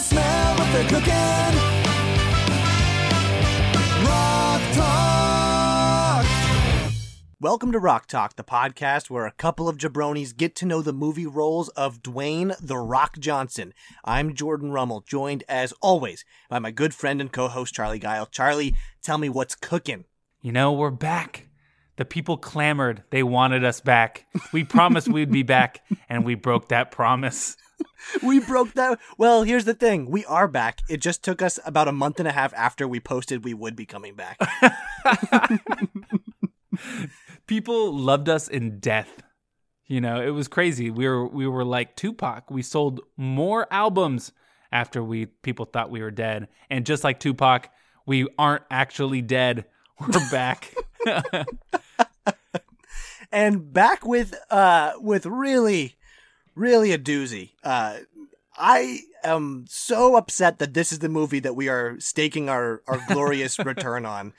smell what they're cooking. Rock Talk. Welcome to Rock Talk, the podcast where a couple of jabronis get to know the movie roles of Dwayne The Rock Johnson. I'm Jordan Rummel, joined as always by my good friend and co host Charlie Guile. Charlie, tell me what's cooking. You know, we're back. The people clamored. They wanted us back. We promised we'd be back, and we broke that promise. We broke that. Well, here's the thing we are back. It just took us about a month and a half after we posted we would be coming back. People loved us in death. You know, it was crazy. We were we were like Tupac. We sold more albums after we people thought we were dead. And just like Tupac, we aren't actually dead. We're back. and back with uh with really really a doozy. Uh i am so upset that this is the movie that we are staking our our glorious return on.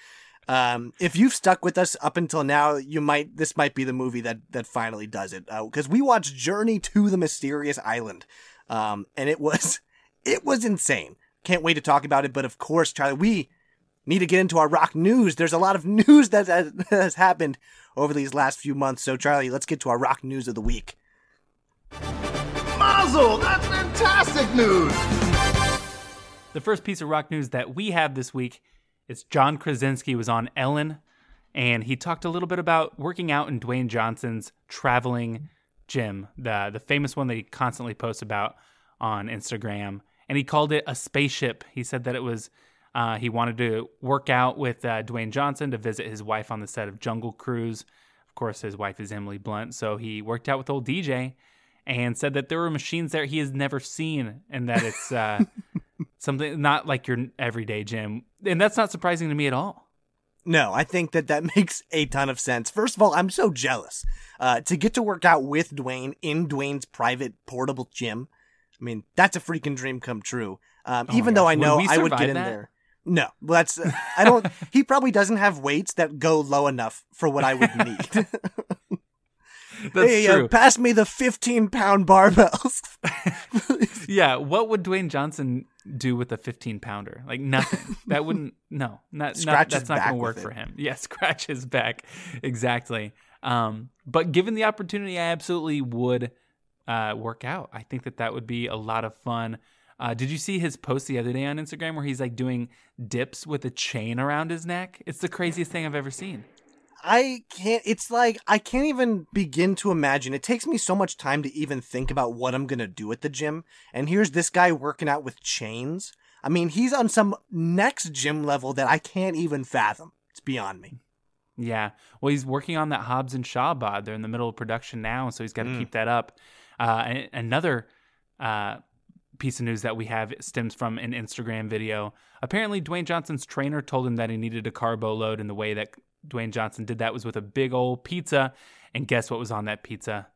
Um if you've stuck with us up until now you might this might be the movie that that finally does it. Because we watched journey to the mysterious island. Um and it was it was insane. Can't wait to talk about it but of course charlie we need to get into our rock news. There's a lot of news that has, has happened over these last few months. So, Charlie, let's get to our rock news of the week. Mazel! That's fantastic news! The first piece of rock news that we have this week is John Krasinski was on Ellen, and he talked a little bit about working out in Dwayne Johnson's traveling gym, the the famous one that he constantly posts about on Instagram, and he called it a spaceship. He said that it was uh, he wanted to work out with uh, Dwayne Johnson to visit his wife on the set of Jungle Cruise. Of course, his wife is Emily Blunt. So he worked out with old DJ and said that there were machines there he has never seen and that it's uh, something not like your everyday gym. And that's not surprising to me at all. No, I think that that makes a ton of sense. First of all, I'm so jealous uh, to get to work out with Dwayne in Dwayne's private portable gym. I mean, that's a freaking dream come true. Um, Oh even though. I know I would get in that? there. No, that's uh, I don't. he probably doesn't have weights that go low enough for what I would need. That's hey, uh, true. pass me the 15 pound barbells. yeah. What would Dwayne Johnson do with a 15 pounder? Like nothing. that wouldn't, no, not, not that's not going to work for him. Yeah. Scratch his back. Exactly. Um, but given the opportunity, I absolutely would uh, work out. I think that that would be a lot of fun. Uh, did you see his post the other day on Instagram where he's like doing dips with a chain around his neck? It's the craziest thing I've ever seen. I can't, it's like, I can't even begin to imagine. It takes me so much time to even think about what I'm going to do at the gym. And here's this guy working out with chains. I mean, he's on some next gym level that I can't even fathom. It's beyond me. Yeah. Well, he's working on that Hobbs and Shaw bod. They're in the middle of production now, so he's got to Mm. keep that up. Uh, another uh, piece of news that we have stems from an Instagram video. Apparently, Dwayne Johnson's trainer told him that he needed a carbo load, and the way that Dwayne Johnson did that was with a big old pizza. And guess what was on that pizza?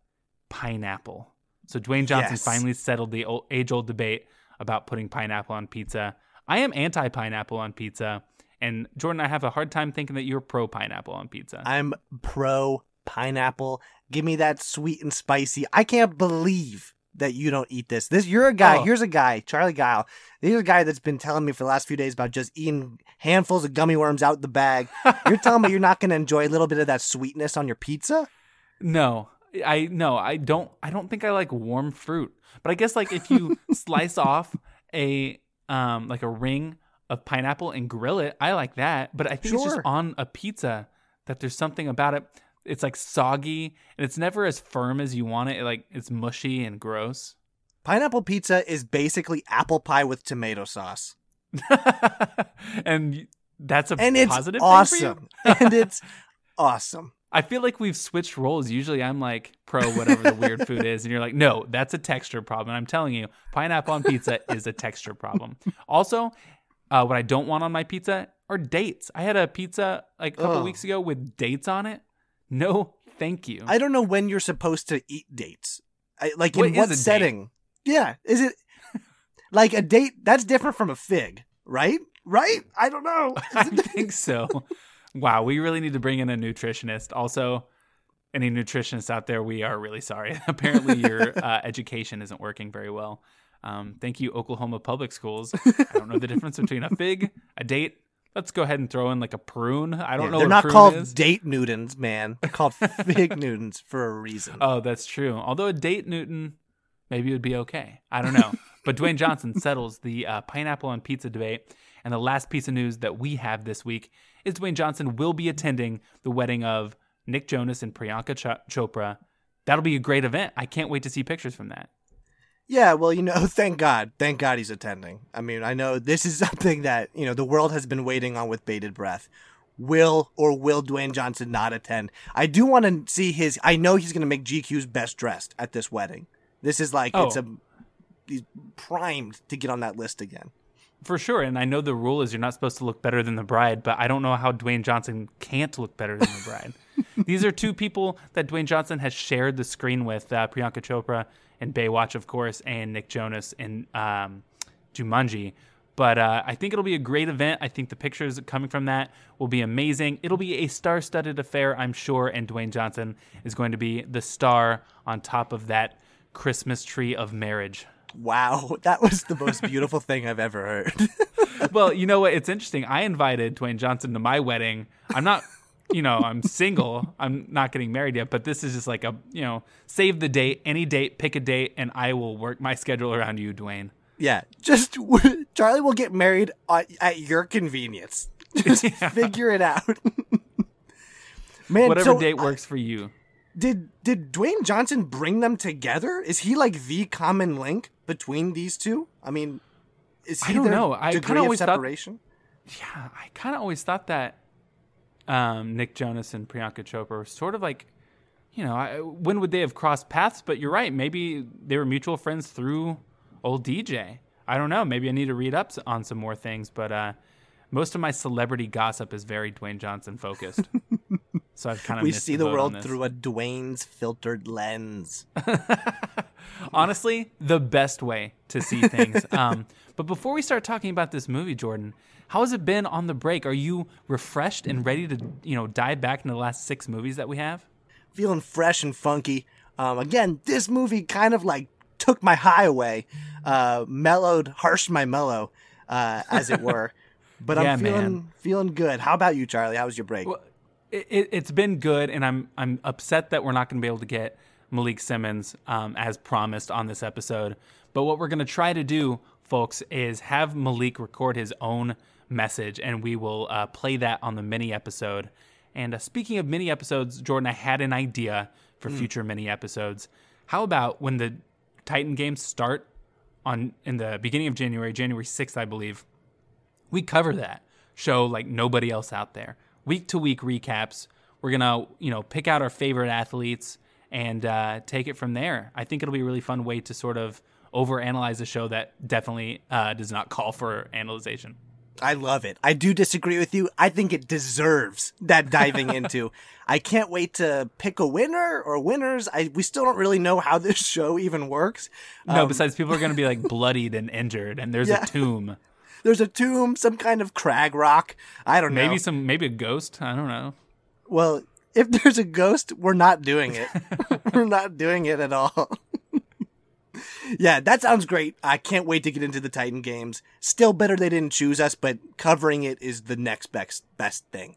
Pineapple. So Dwayne Johnson Yes. finally settled the age old debate about putting pineapple on pizza. I am anti pineapple on pizza. And Jordan, I have a hard time thinking that you're pro pineapple on pizza. I'm pro pineapple. Give me that sweet and spicy. I can't believe that you don't eat this. This you're a guy. Oh. Here's a guy, Charlie Guile. Here's a guy that's been telling me for the last few days about just eating handfuls of gummy worms out the bag. You're telling me you're not going to enjoy a little bit of that sweetness on your pizza? No, I no, I don't. I don't think I like warm fruit. But I guess like if you slice off a um like a ring of pineapple and grill it, I like that. But I think it's just on a pizza that there's something about it. It's like soggy and it's never as firm as you want it. Like it's mushy and gross. Pineapple pizza is basically apple pie with tomato sauce. and that's a And it's positive thing awesome. for you. and it's awesome. I feel like we've switched roles. Usually I'm like pro whatever the weird food is, and you're like, no, that's a texture problem. And I'm telling you, pineapple on pizza is a texture problem. Also, uh, what I don't want on my pizza are dates. I had a pizza like a couple Ugh. weeks ago with dates on it. No, thank you. I don't know when you're supposed to eat dates. I, like What in what a date? setting? Yeah, is it like a date? That's different from a fig, right? Right? I don't know. I think so. Wow, we really need to bring in a nutritionist. Also, any nutritionists out there, we are really sorry. Apparently, your uh, education isn't working very well. Um, thank you, Oklahoma Public Schools. I don't know the difference between a fig, a date. Let's go ahead and throw in like a prune. I don't Yeah, know. they're not called is. date Newtons, man. They're called fig Newtons for a reason. Oh, that's true. Although a date Newton, maybe it would be okay. I don't know. but Dwayne Johnson settles the uh, pineapple on pizza debate. And the last piece of news that we have this week is Dwayne Johnson will be attending the wedding of Nick Jonas and Priyanka Ch- Chopra. That'll be a great event. I can't wait to see pictures from that. Yeah, well, you know, thank God. Thank God he's attending. I mean, I know this is something that, you know, the world has been waiting on with bated breath. Will or will Dwayne Johnson not attend? I do want to see his. I know he's going to make GQ's best dressed at this wedding. This is like, it's Oh. a. He's primed to get on that list again. For sure. And I know the rule is you're not supposed to look better than the bride, but I don't know how Dwayne Johnson can't look better than the bride. These are two people that Dwayne Johnson has shared the screen with uh, Priyanka Chopra in Baywatch, of course, and Nick Jonas and um, Jumanji. But uh, I think it'll be a great event. I think the pictures coming from that will be amazing. It'll be a star studded affair, I'm sure, and Dwayne Johnson is going to be the star on top of that Christmas tree of marriage. Wow, that was the most beautiful thing I've ever heard. well, you know what? It's interesting. I invited Dwayne Johnson to my wedding. I'm not, you know, I'm single. I'm not getting married yet, but this is just like a, you know, save the date, any date, pick a date, and I will work my schedule around you, Dwayne. yeah, just Charlie will get married at, at your convenience. Just figure it out. Man, Whatever so, date works for you. Did did Dwayne Johnson bring them together? Is he like the common link between these two? I mean, is I don't know. I degree of always thought- separation? Yeah, I kind of always thought that um, Nick Jonas and Priyanka Chopra were sort of like, you know, I, when would they have crossed paths? But you're right. Maybe they were mutual friends through old DJ. I don't know. Maybe I need to read up on some more things. But uh, most of my celebrity gossip is very Dwayne Johnson focused. so I've kind of We see the, the world through a Dwayne's filtered lens. honestly the best way to see things. um, but before we start talking about this movie, Jordan, how has it been on the break? Are you refreshed and ready to you know dive back into the last six movies that we have? feeling fresh and funky. Um, again, this movie kind of like took my high away, uh, mellowed, harshed my mellow, uh, as it were. But Yeah, I'm feeling man. feeling good. How about you, Charlie? How was your break? Well, it, it, it's been good, and I'm I'm upset that we're not going to be able to get Malik Simmons um, as promised on this episode. But what we're going to try to do, folks, is have Malik record his own message, and we will uh, play that on the mini episode. And uh, speaking of mini episodes, Jordan, I had an idea for future mini episodes. How about when the Titan games start on in the beginning of January, January sixth, I believe we cover that show like nobody else out there week to week recaps we're gonna you know pick out our favorite athletes and uh, take it from there i think it'll be a really fun way to sort of overanalyze a show that definitely uh, does not call for analyzation I love it. I do disagree with you. I think it deserves that diving into. I can't wait to pick a winner or winners. I we still don't really know how this show even works. no besides people are gonna be like bloodied and injured and there's Yeah. a tomb There's a tomb, some kind of crag rock. I don't know. maybe some maybe a ghost i don't know Well, if there's a ghost, we're not doing it. we're not doing it at all. yeah, that sounds great. I can't wait to get into the Titan games. Still better they didn't choose us, but covering it is the next best best thing.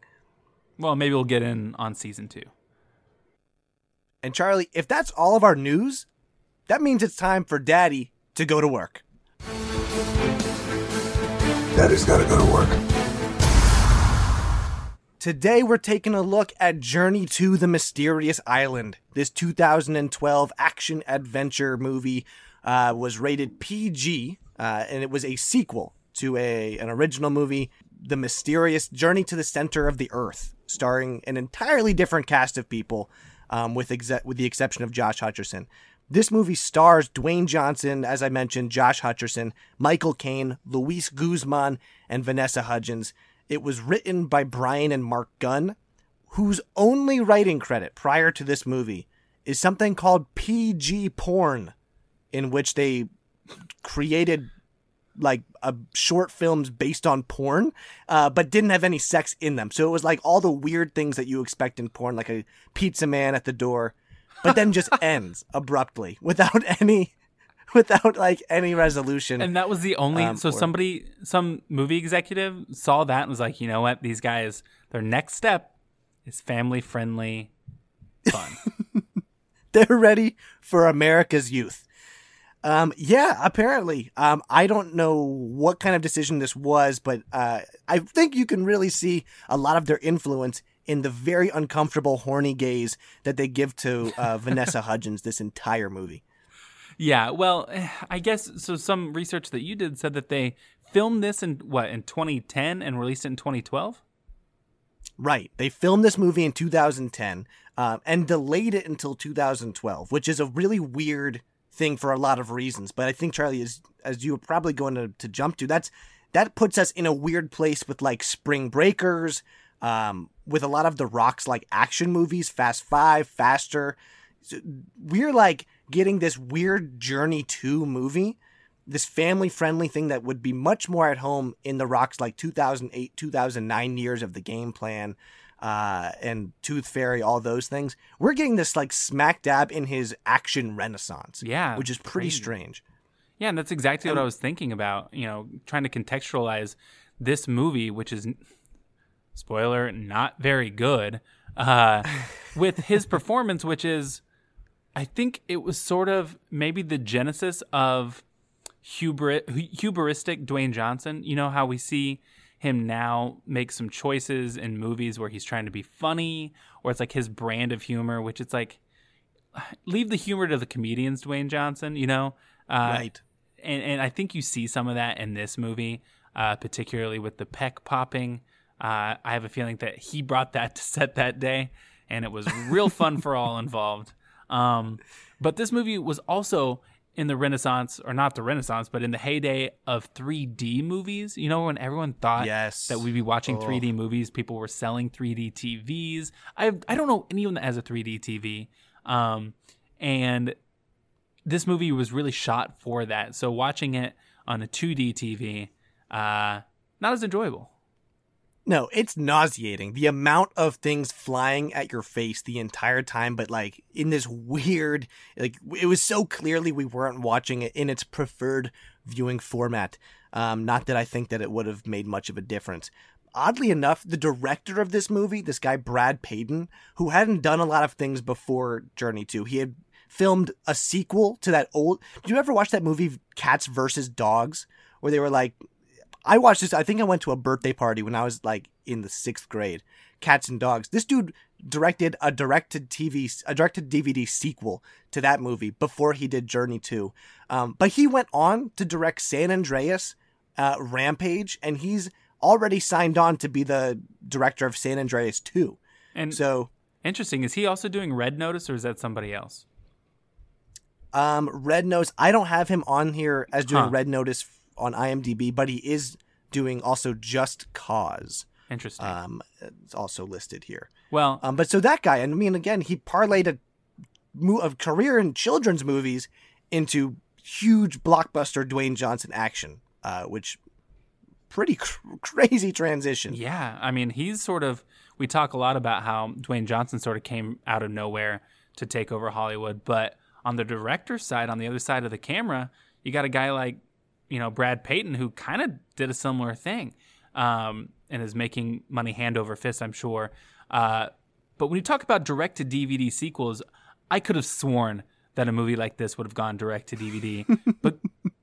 well maybe we'll get in on season two And Charlie, if that's all of our news, that means it's time for Daddy to go to work. Daddy's gotta go to work. Today we're taking a look at Journey to the Mysterious Island. This 2012 action adventure movie uh, was rated PG, uh, and it was a sequel to a an original movie, The Mysterious Journey to the Center of the Earth, starring an entirely different cast of people, um, with exe- with the exception of Josh Hutcherson. This movie stars Dwayne Johnson, as I mentioned, Josh Hutcherson, Michael Caine, Luis Guzman, and Vanessa Hudgens. It was written by Brian and Mark Gunn, whose only writing credit prior to this movie is something called PG porn, in which they created like a short films based on porn, uh, but didn't have any sex in them. So it was like all the weird things that you expect in porn, like a pizza man at the door, but then just ends abruptly without any without like any resolution. And that was the only. Um, so or- somebody, some movie executive saw that and was like, you know what? These guys, their next step is family friendly fun. They're ready for America's youth. Um, yeah, apparently. Um, I don't know what kind of decision this was, but uh, I think you can really see a lot of their influence in the very uncomfortable, horny gaze that they give to uh, Vanessa Hudgens this entire movie. Yeah. Well, I guess so. Some research that you did said that they filmed this in what in 2010 and released it in 2012. Right. They filmed this movie in 2010 um, and delayed it until 2012, which is a really weird thing for a lot of reasons. But I think Charlie, is, as you were probably going to, to jump to, that's that puts us in a weird place with like Spring Breakers, um, with a lot of the Rock's like action movies, Fast Five, Faster. So we're like getting this weird Journey 2 movie this family friendly thing that would be much more at home in the rocks like 2008 2009 years of the game plan uh, and tooth fairy all those things we're getting this like smack dab in his action renaissance Yeah, which is pretty crazy. strange Yeah, and that's exactly what I was thinking about. You know, trying to contextualize this movie, which is spoiler not very good, uh, with his performance, which is, I think it was sort of maybe the genesis of hubri- hubristic Dwayne Johnson. You know how we see him now make some choices in movies where he's trying to be funny, or it's like his brand of humor, which it's like leave the humor to the comedians, Dwayne Johnson. You know, uh, right and and I think you see some of that in this movie, uh, particularly with the peck popping. Uh, I have a feeling that he brought that to set that day, and it was real fun for all involved. Um, but this movie was also in the Renaissance, or not the Renaissance, but in the heyday of 3D movies. You know, when everyone thought Yes. that we'd be watching Oh. 3D movies, people were selling 3D TVs. I I don't know anyone that has a 3D TV. Um, and this movie was really shot for that. So watching it on a 2D TV, uh, not as enjoyable. No it's nauseating the amount of things flying at your face the entire time but like in this weird like it was so clearly we weren't watching it in its preferred viewing format um, not that i think that it would have made much of a difference. Oddly enough the director of this movie this guy brad peyton who hadn't done a lot of things before journey 2 he had filmed a sequel to that old did you ever watch that movie cats versus dogs where they were like I watched this. I think I went to a birthday party when I was like in the sixth grade. Cats and Dogs. This dude directed a directed TV, a directed DVD sequel to that movie before he did Journey Two. Um, but he went on to direct San Andreas, uh, Rampage, and he's already signed on to be the director of San Andreas Two. And So, interesting, is he also doing Red Notice or is that somebody else? um, Red Notice. I don't have him on here as doing Huh. Red Notice on IMDb, but he is doing also Just Cause. Interesting. Um, it's also listed here. well, Um, but so that guy, and I mean, again, he parlayed a, mo- a career in children's movies into huge blockbuster Dwayne Johnson action, uh, which pretty cr- crazy transition. yeah, I mean, he's sort of. We talk a lot about how Dwayne Johnson sort of came out of nowhere to take over Hollywood, but on the director's side, on the other side of the camera, you got a guy like, you know, Brad Peyton who kind of did a similar thing, um, and is making money hand over fist, I'm sure. Uh, but when you talk about direct to DVD sequels, I could have sworn that a movie like this would have gone direct to DVD. but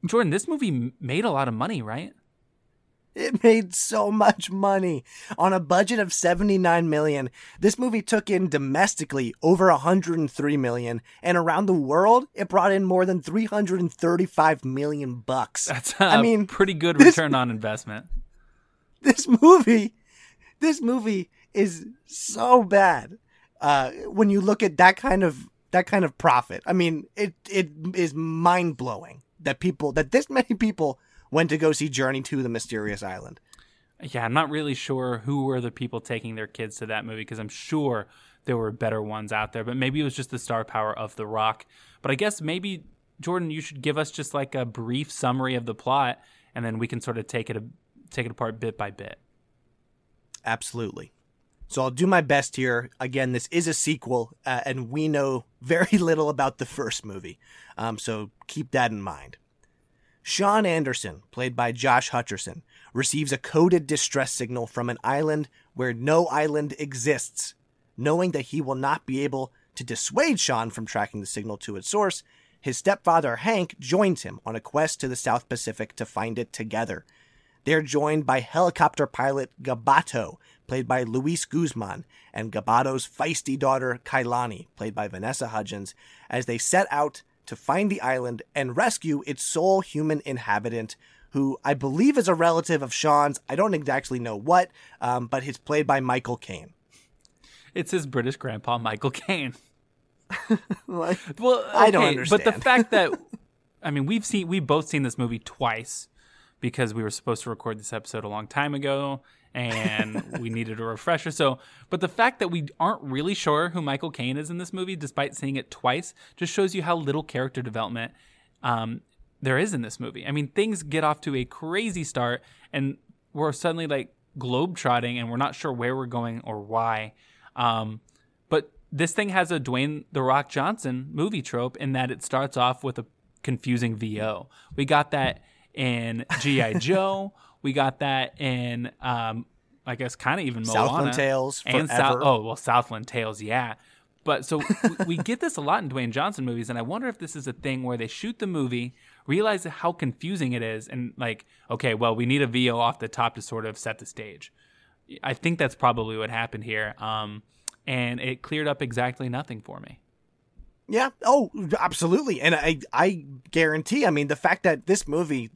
Jordan, this movie made a lot of money, right? It made so much money on a budget of 79 million. This movie took in domestically over 103 million, and around the world, it brought in more than 335 million bucks. That's a I mean, pretty good this- return on investment. this movie this movie is so bad uh when you look at that kind of that kind of profit i mean it it is mind-blowing that people that this many people went to go see journey to the mysterious island Yeah, I'm not really sure who were the people taking their kids to that movie because I'm sure there were better ones out there, but maybe it was just the star power of The Rock. But I guess maybe Jordan, you should give us just like a brief summary of the plot, and then we can sort of take it take it apart bit by bit. absolutely So I'll do my best here. Again, this is a sequel, uh, and we know very little about the first movie. Um, so keep that in mind. Sean Anderson, played by Josh Hutcherson, receives a coded distress signal from an island where no island exists. Knowing that he will not be able to dissuade Sean from tracking the signal to its source, his stepfather Hank joins him on a quest to the South Pacific to find it together. They're joined by helicopter pilot Gabato, played by Luis Guzman, and Gabato's feisty daughter Kailani, played by Vanessa Hudgens, as they set out to find the island and rescue its sole human inhabitant, who I believe is a relative of Sean's. I don't exactly know what, um, but he's played by Michael Caine. It's his British grandpa, Michael Caine. Like, Well, I don't okay, But the fact that, I mean, we've seen, we've both seen this movie twice because we were supposed to record this episode a long time ago and we needed a refresher. So, but the fact that we aren't really sure who Michael Caine is in this movie, despite seeing it twice, just shows you how little character development um, there is in this movie. I mean, things get off to a crazy start and we're suddenly like globetrotting and we're not sure where we're going or why. Um, but this thing has a Dwayne the Rock Johnson movie trope in that it starts off with a confusing VO. We got that in G.I. Joe. We got that in, um, I guess, kind of even Moana. Southland Tales, And South, oh, well, Southland Tales, yeah. But so we, get this a lot in Dwayne Johnson movies, and I wonder if this is a thing where they shoot the movie, realize how confusing it is, and like, okay, well, we need a VO off the top to sort of set the stage. I think that's probably what happened here. Um, and it cleared up exactly nothing for me. Yeah. Oh, absolutely. And I, I guarantee. I mean, the fact that this movie,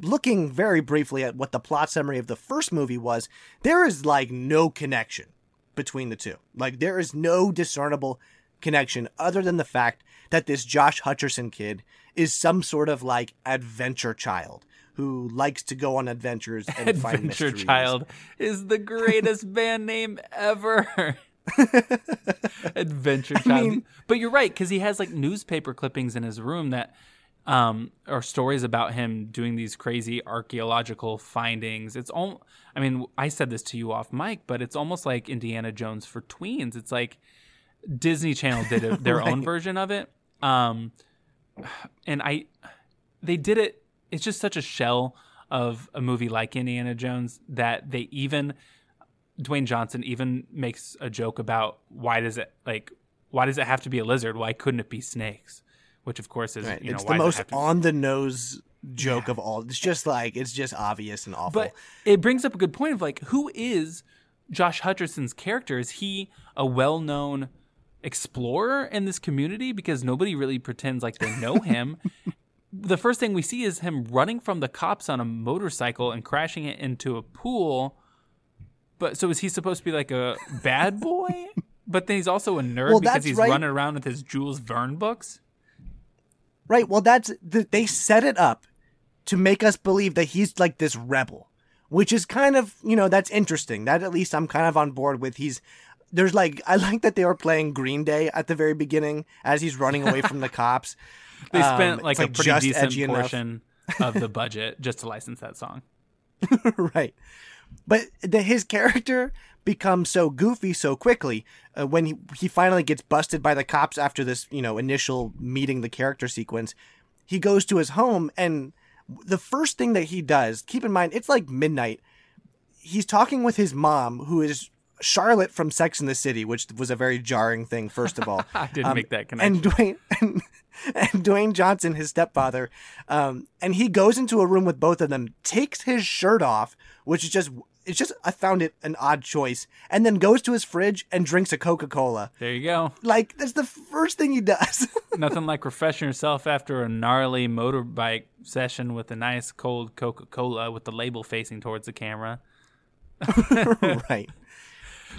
looking very briefly at what the plot summary of the first movie was, there is like no connection between the two. Like there is no discernible connection other than the fact that this Josh Hutcherson kid is some sort of like adventure child who likes to go on adventures and find Adventure mysteries. Child is the greatest band name ever. Adventure Child. mean- but you're right because he has like newspaper clippings in his room that um, are stories about him doing these crazy archaeological findings. It's all. I mean, I said this to you off mic, but it's almost like Indiana Jones for tweens. It's like Disney Channel did a, their own version of it. Um, and I, they did it. It's just such a shell of a movie like Indiana Jones that they even Dwayne Johnson even makes a joke about why does it like why does it have to be a lizard? Why couldn't it be snakes? Which of course is Right. you know it's the it most on the nose joke of all. It's just like it's just obvious and awful. But it brings up a good point of like, who is Josh Hutcherson's character? Is he a well known explorer in this community? Because nobody really pretends like they know him. the first thing we see is him running from the cops on a motorcycle and crashing it into a pool. But so is he supposed to be like a bad boy? But then he's also a nerd Well, because he's right. running around with his Jules Verne books. Right. Well, that's the, they set it up to make us believe that he's like this rebel, which is kind of you know that's interesting. That at least I'm kind of on board with. He's there's like I like that they were playing Green Day at the very beginning as he's running away from the cops. They Um, spent like it's, a pretty decent portion of the budget just to license that song. right. But the, his character becomes so goofy so quickly uh, when he, he finally gets busted by the cops after this, you know, initial meeting the character sequence. He goes to his home and the first thing that he does, keep in mind, it's like midnight. He's talking with his mom, who is Charlotte from Sex in the City, which was a very jarring thing, first of all. I didn't Um, make that connection. and Dwayne and, and Dwayne Johnson, his stepfather, um, and he goes into a room with both of them, takes his shirt off, which is just it's just I found it an odd choice, and then goes to his fridge and drinks a Coca Cola. there you go. Like that's the first thing he does. Nothing like refreshing yourself after a gnarly motorbike session with a nice cold Coca Cola with the label facing towards the camera. right.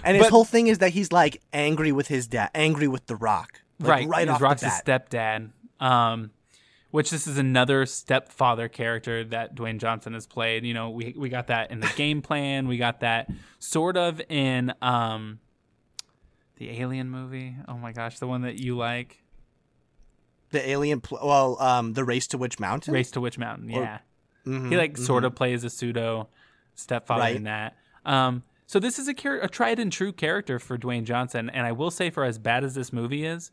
And his But- whole thing is that he's like angry with his dad, angry with The Rock. Like, right, right off Rock's the bat. stepdad. Um, which this is another stepfather character that Dwayne Johnson has played. You know, we we got that in the game plan. We got that sort of in um, the Alien movie. Oh my gosh, the one that you like, the alien. Pl- well, um, the race to Witch Mountain. Race to Witch Mountain. Or- Yeah. Mhm, he like mhm. sort of plays a pseudo stepfather Right. in that. Um, So this is a, char- a tried and true character for Dwayne Johnson, and I will say, for as bad as this movie is,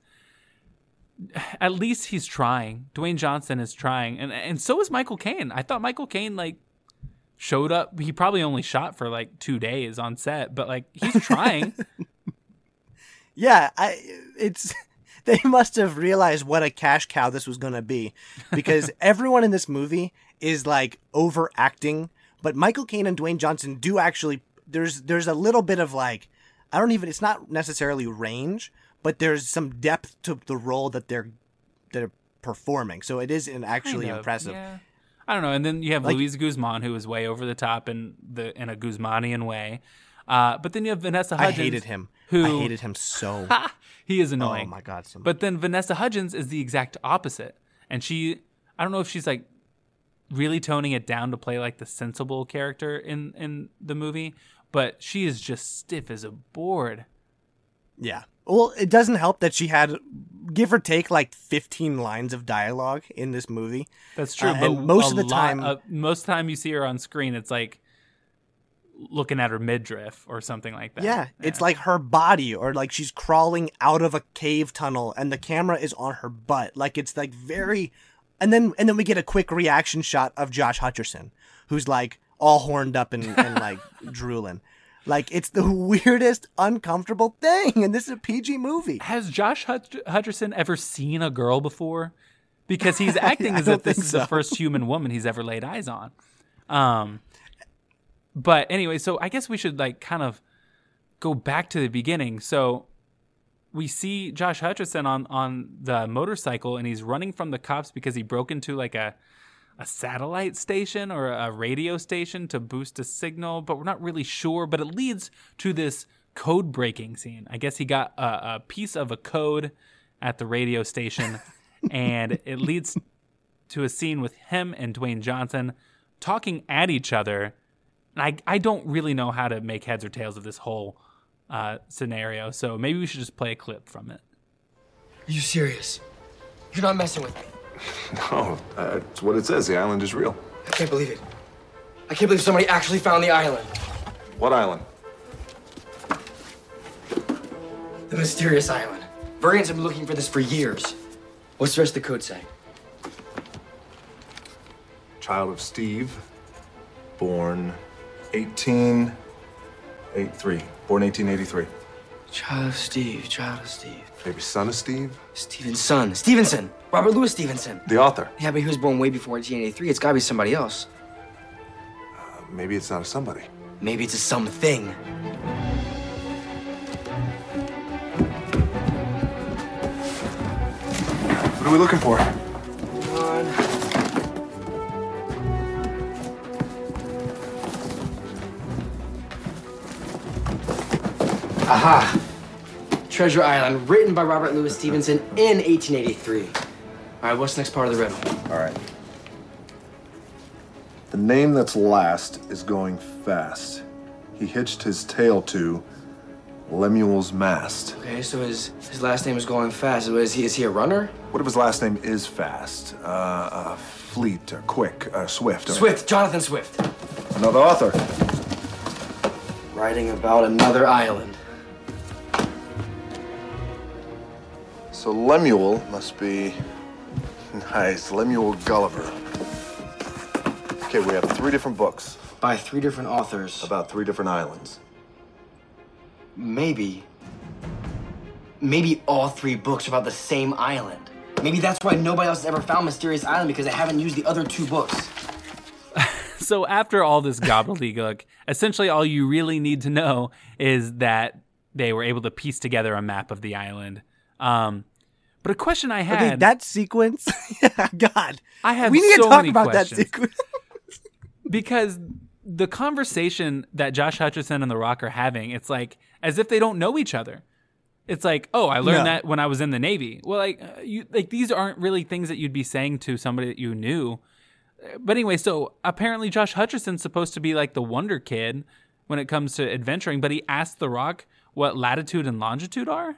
at least he's trying. Dwayne Johnson is trying, and and so is Michael Caine. I thought Michael Caine like showed up. He probably only shot for like two days on set, but like he's trying. Yeah, I it's they must have realized what a cash cow this was going to be because everyone in this movie is like overacting, but Michael Caine and Dwayne Johnson do actually there's there's a little bit of like I don't even it's not necessarily range, but there's some depth to the role that they're they're performing. So it is an actually Kind of, impressive. Yeah. I don't know. And then you have Like- Luis Guzman, who is way over the top in the in a Guzmanian way. Uh, but then you have Vanessa I Hudgens. hated him. Who I hated him so. he is annoying. oh annoying. my god! So But then Vanessa Hudgens is the exact opposite. And she, I don't know if she's like really toning it down to play like the sensible character in, in the movie, but she is just stiff as a board. Yeah. Well, it doesn't help that she had, give or take, like 15 lines of dialogue in this movie. That's true. Uh, but and most of the lot time- of- most of the time you see her on screen, it's like looking at her midriff or something like that. Yeah, it's like her body, or like she's crawling out of a cave tunnel, and the camera is on her butt. Like it's like very, and then and then we get a quick reaction shot of Josh Hutcherson, who's like all horned up and, and like drooling. Like it's the weirdest, uncomfortable thing, and this is a PG movie. Has Josh Hutch- Hutcherson ever seen a girl before? Because he's acting as if this is so. the first human woman he's ever laid eyes on. Um, but anyway, so I guess we should like kind of go back to the beginning. So we see Josh Hutcherson on on the motorcycle, and he's running from the cops because he broke into like a a satellite station or a radio station to boost a signal, but we're not really sure. But it leads to this code breaking scene. I guess he got a, a piece of a code at the radio station, and it leads to a scene with him and Dwayne Johnson talking at each other. And I, I don't really know how to make heads or tails of this whole uh, scenario, so maybe we should just play a clip from it. Are you serious? You're not messing with me. No, that's what it says. The island is real. I can't believe it. I can't believe somebody actually found the island. What island? The mysterious island. Vernians have been looking for this for years. What's the rest of the code say? Child of Steve, born 1883. Born 1883. Child of Steve, child of Steve. Maybe son of Steve? Stevenson. Stevenson! Robert Louis Stevenson. The author. Yeah, but he was born way before 1883. It's gotta be somebody else. Uh, maybe it's not a somebody. Maybe it's a something. What are we looking for? Aha! Treasure Island, written by Robert Louis Stevenson in 1883. All right, what's the next part of the riddle? All right. The name that's last is going fast. He hitched his tail to Lemuel's mast. Okay, so his his last name is going fast. Is he is he a runner? What if his last name is fast? Uh, uh fleet or quick or swift or Swift, Jonathan Swift. another author. Writing about another island. So Lemuel must be nice. Lemuel Gulliver. Okay, we have three different books By three different authors. about three different islands. Maybe. Maybe all three books are about the same island. Maybe that's why nobody else has ever found Mysterious Island because they haven't used the other two books. So after all this gobbledygook, essentially all you really need to know is that they were able to piece together a map of the island. Um, but a question I had, Okay, that sequence. God, I have we need so to talk many about questions. that sequence. because the conversation that Josh Hutcherson and The Rock are having, it's like as if they don't know each other. It's like, oh, I learned No. that when I was in the Navy. Well, like uh, you, like these aren't really things that you'd be saying to somebody that you knew. But anyway, so apparently Josh Hutcherson's supposed to be like the wonder kid when it comes to adventuring, but he asked The Rock what latitude and longitude are.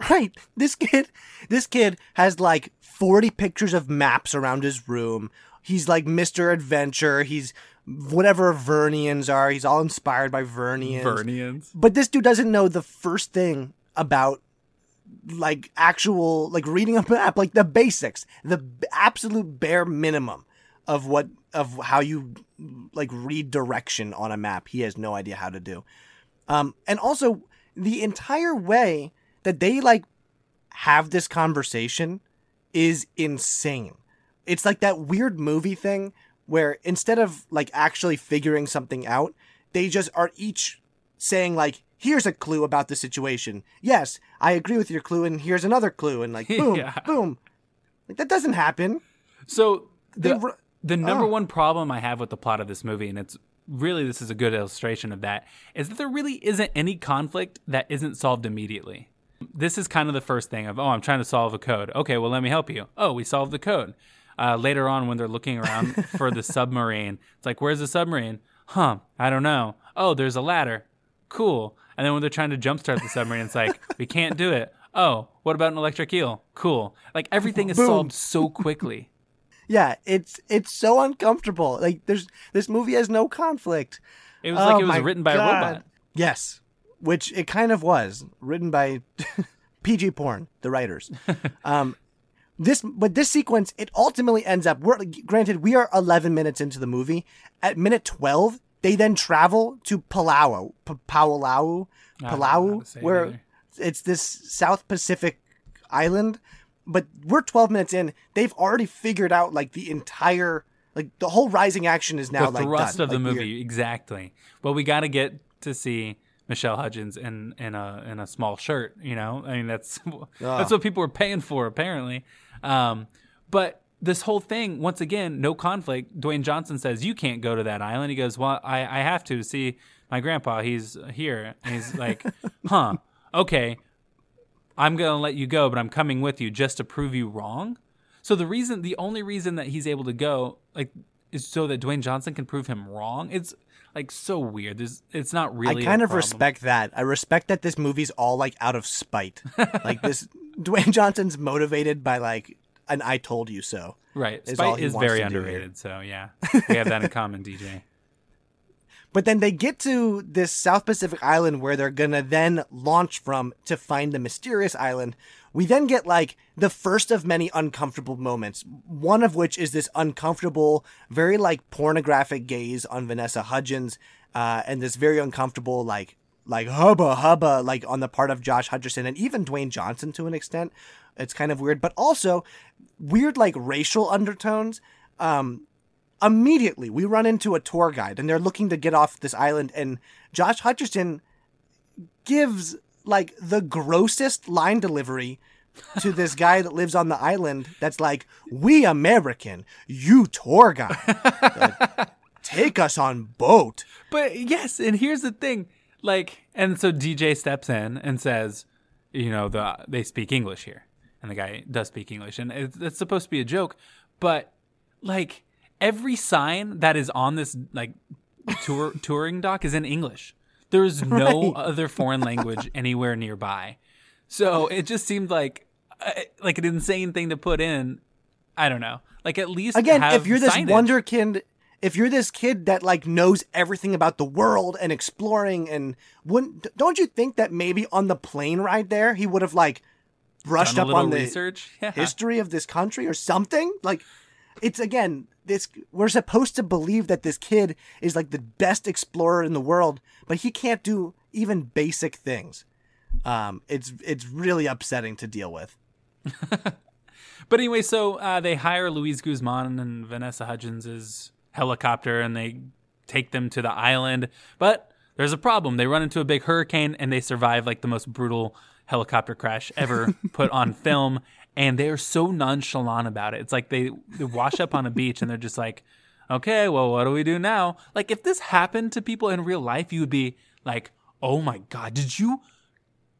Right. This kid, this kid has like 40 pictures of maps around his room. He's like Mr. Adventure. He's whatever Vernians are. He's all inspired by Vernians. Vernians. But this dude doesn't know the first thing about like actual like reading a map, like the basics, the b- absolute bare minimum of what of how you like read direction on a map. He has no idea how to do. Um, and also the entire way that they like have this conversation is insane. It's like that weird movie thing where instead of like actually figuring something out, they just are each saying like, "Here's a clue about the situation. Yes, I agree with your clue, and here's another clue." And like, boom, Yeah. boom. Like that doesn't happen. So the, ru- the number Oh. one problem I have with the plot of this movie, and it's really this is a good illustration of that, is that there really isn't any conflict that isn't solved immediately. This is kind of the first thing of, oh, I'm trying to solve a code. Okay, well, let me help you. Oh, we solved the code. Uh, later on, when they're looking around for the submarine, it's like, where's the submarine? Huh, I don't know. Oh, there's a ladder. Cool. And then when they're trying to jumpstart the submarine, it's like, we can't do it. Oh, what about an electric eel? Cool. Like everything is Boom. solved so quickly. Yeah, it's it's so uncomfortable. Like there's this movie has no conflict. It was like Oh it was written by a robot. Yes, which it kind of was written by PG Porn, the writers. um, this, but this sequence, it ultimately ends up. We're granted, we are 11 minutes into the movie. At minute 12, they then travel to Palau, P- Palau, I don't know how Palau, where either. it's this South Pacific island. But we're 12 minutes in. They've already figured out like the entire, like the whole rising action is now the like thrust done. of the Like, we're- movie, exactly. But we got to get to see Michelle Hudgens in in a in a small shirt. You know, I mean that's that's what people were paying for apparently. Um, but this whole thing, once again, no conflict. Dwayne Johnson says you can't go to that island. He goes, well, I I have to see my grandpa. He's here. And he's like, huh, okay. I'm gonna let you go, but I'm coming with you just to prove you wrong. So the reason, the only reason that he's able to go, like, is so that Dwayne Johnson can prove him wrong. It's like so weird. There's, it's not really. I kind of problem. respect that. I respect that this movie's all like out of spite. like this, Dwayne Johnson's motivated by like an "I told you so." Right, is all Spite is very to do here. underrated. So yeah, we have that in common, DJ. But then they get to this South Pacific island where they're gonna then launch from to find the mysterious island. We then get like the first of many uncomfortable moments. One of which is this uncomfortable, very like pornographic gaze on Vanessa Hudgens, uh, and this very uncomfortable like like hubba hubba like on the part of Josh Hutcherson and even Dwayne Johnson to an extent. It's kind of weird, but also weird like racial undertones. Um, immediately we run into a tour guide and they're looking to get off this island and Josh Hutcherson gives like the grossest line delivery to this guy that lives on the island that's like we American you tour guide. Like, take us on boat. But yes, and here's the thing, like, and so DJ steps in and says, you know, the they speak English here, and the guy does speak English, and it's, it's supposed to be a joke, but like every sign that is on this like tour touring dock is in English. There is no other foreign language anywhere nearby, so it just seemed like uh, like an insane thing to put in. I don't know, like at least again if you're this signage. wonderkind if you're this kid that like knows everything about the world and exploring and wouldn't don't you think that maybe on the plane ride there he would have like brushed up on the research, yeah. history of this country or something like it's again this we're supposed to believe that this kid is like the best explorer in the world but he can't do even basic things um it's it's really upsetting to deal with But anyway, so uh, they hire Luis Guzman and Vanessa Hudgens' helicopter and they take them to the island. But there's a problem. They run into a big hurricane and they survive like the most brutal helicopter crash ever put on film. And they are so nonchalant about it. It's like they, they wash up on a beach and they're just like, okay, well, what do we do now? Like, if this happened to people in real life, you would be like, oh my God, did you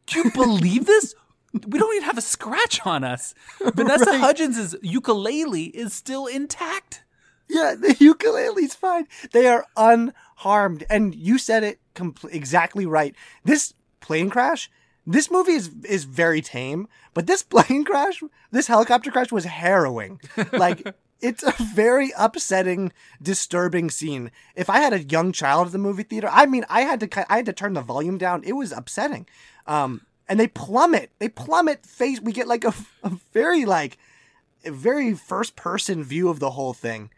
do you believe this? We don't even have a scratch on us. Vanessa Hudgens' ukulele is still intact. Yeah, the ukulele's fine. They are unharmed. And you said it compl- exactly right. This plane crash, this movie is is very tame, but this plane crash, this helicopter crash was harrowing. Like it's a very upsetting, disturbing scene. If I had a young child at the movie theater, I mean, I had to I had to turn the volume down. It was upsetting. Um, and they plummet. They plummet face. We get like a, a very like a very first person view of the whole thing.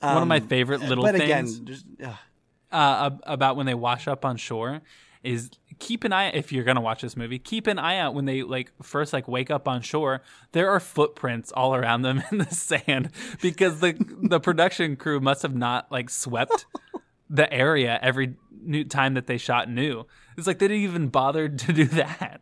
One of my Um, favorite little but things again, just, ugh. uh, about when they wash up on shore is keep an eye if you're gonna watch this movie keep an eye out when they like first like wake up on shore there are footprints all around them in the sand because the the production crew must have not like swept the area every new time that they shot new it's like they didn't even bother to do that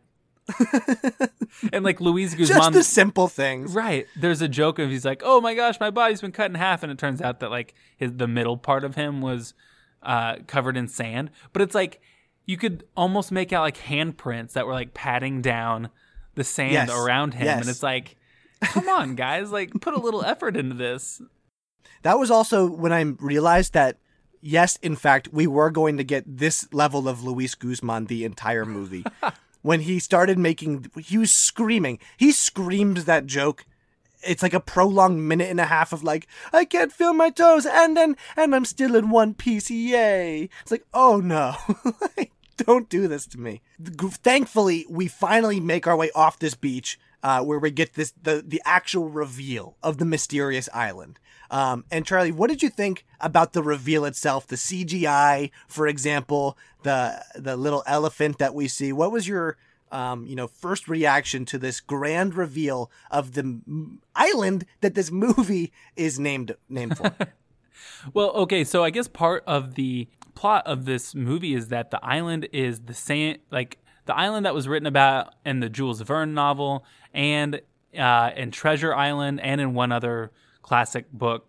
and like Luis just Guzman the simple things. Right. There's a joke of he's like, "Oh my gosh, my body's been cut in half," and it turns out that like his the middle part of him was uh, covered in sand. But it's like you could almost make out like handprints that were like patting down the sand Yes. around him, Yes. and it's like, come on, guys, like put a little effort into this. That was also when I realized that yes, in fact, we were going to get this level of Luis Guzman the entire movie. when he started making, he was screaming. He screamed that joke. It's like a prolonged minute and a half of like, I can't feel my toes, and then and I'm still in one piece. Yay! It's like, oh no. Don't do this to me. Thankfully, we finally make our way off this beach, uh, where we get this the the actual reveal of the mysterious island. Um, and Charlie, what did you think about the reveal itself? The CGI, for example, the the little elephant that we see. What was your um, you know first reaction to this grand reveal of the m- island that this movie is named named for? Well, okay, so I guess part of the plot of this movie is that the island is the same, like the island that was written about in the Jules Verne novel, and uh, in Treasure Island, and in one other classic book,